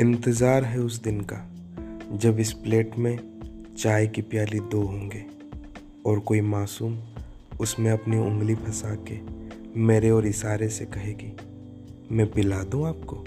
इंतज़ार है उस दिन का, जब इस प्लेट में चाय की प्याली दो होंगे और कोई मासूम उसमें अपनी उंगली फंसा के मेरे और इशारे से कहेगी, मैं पिला दूँ आपको?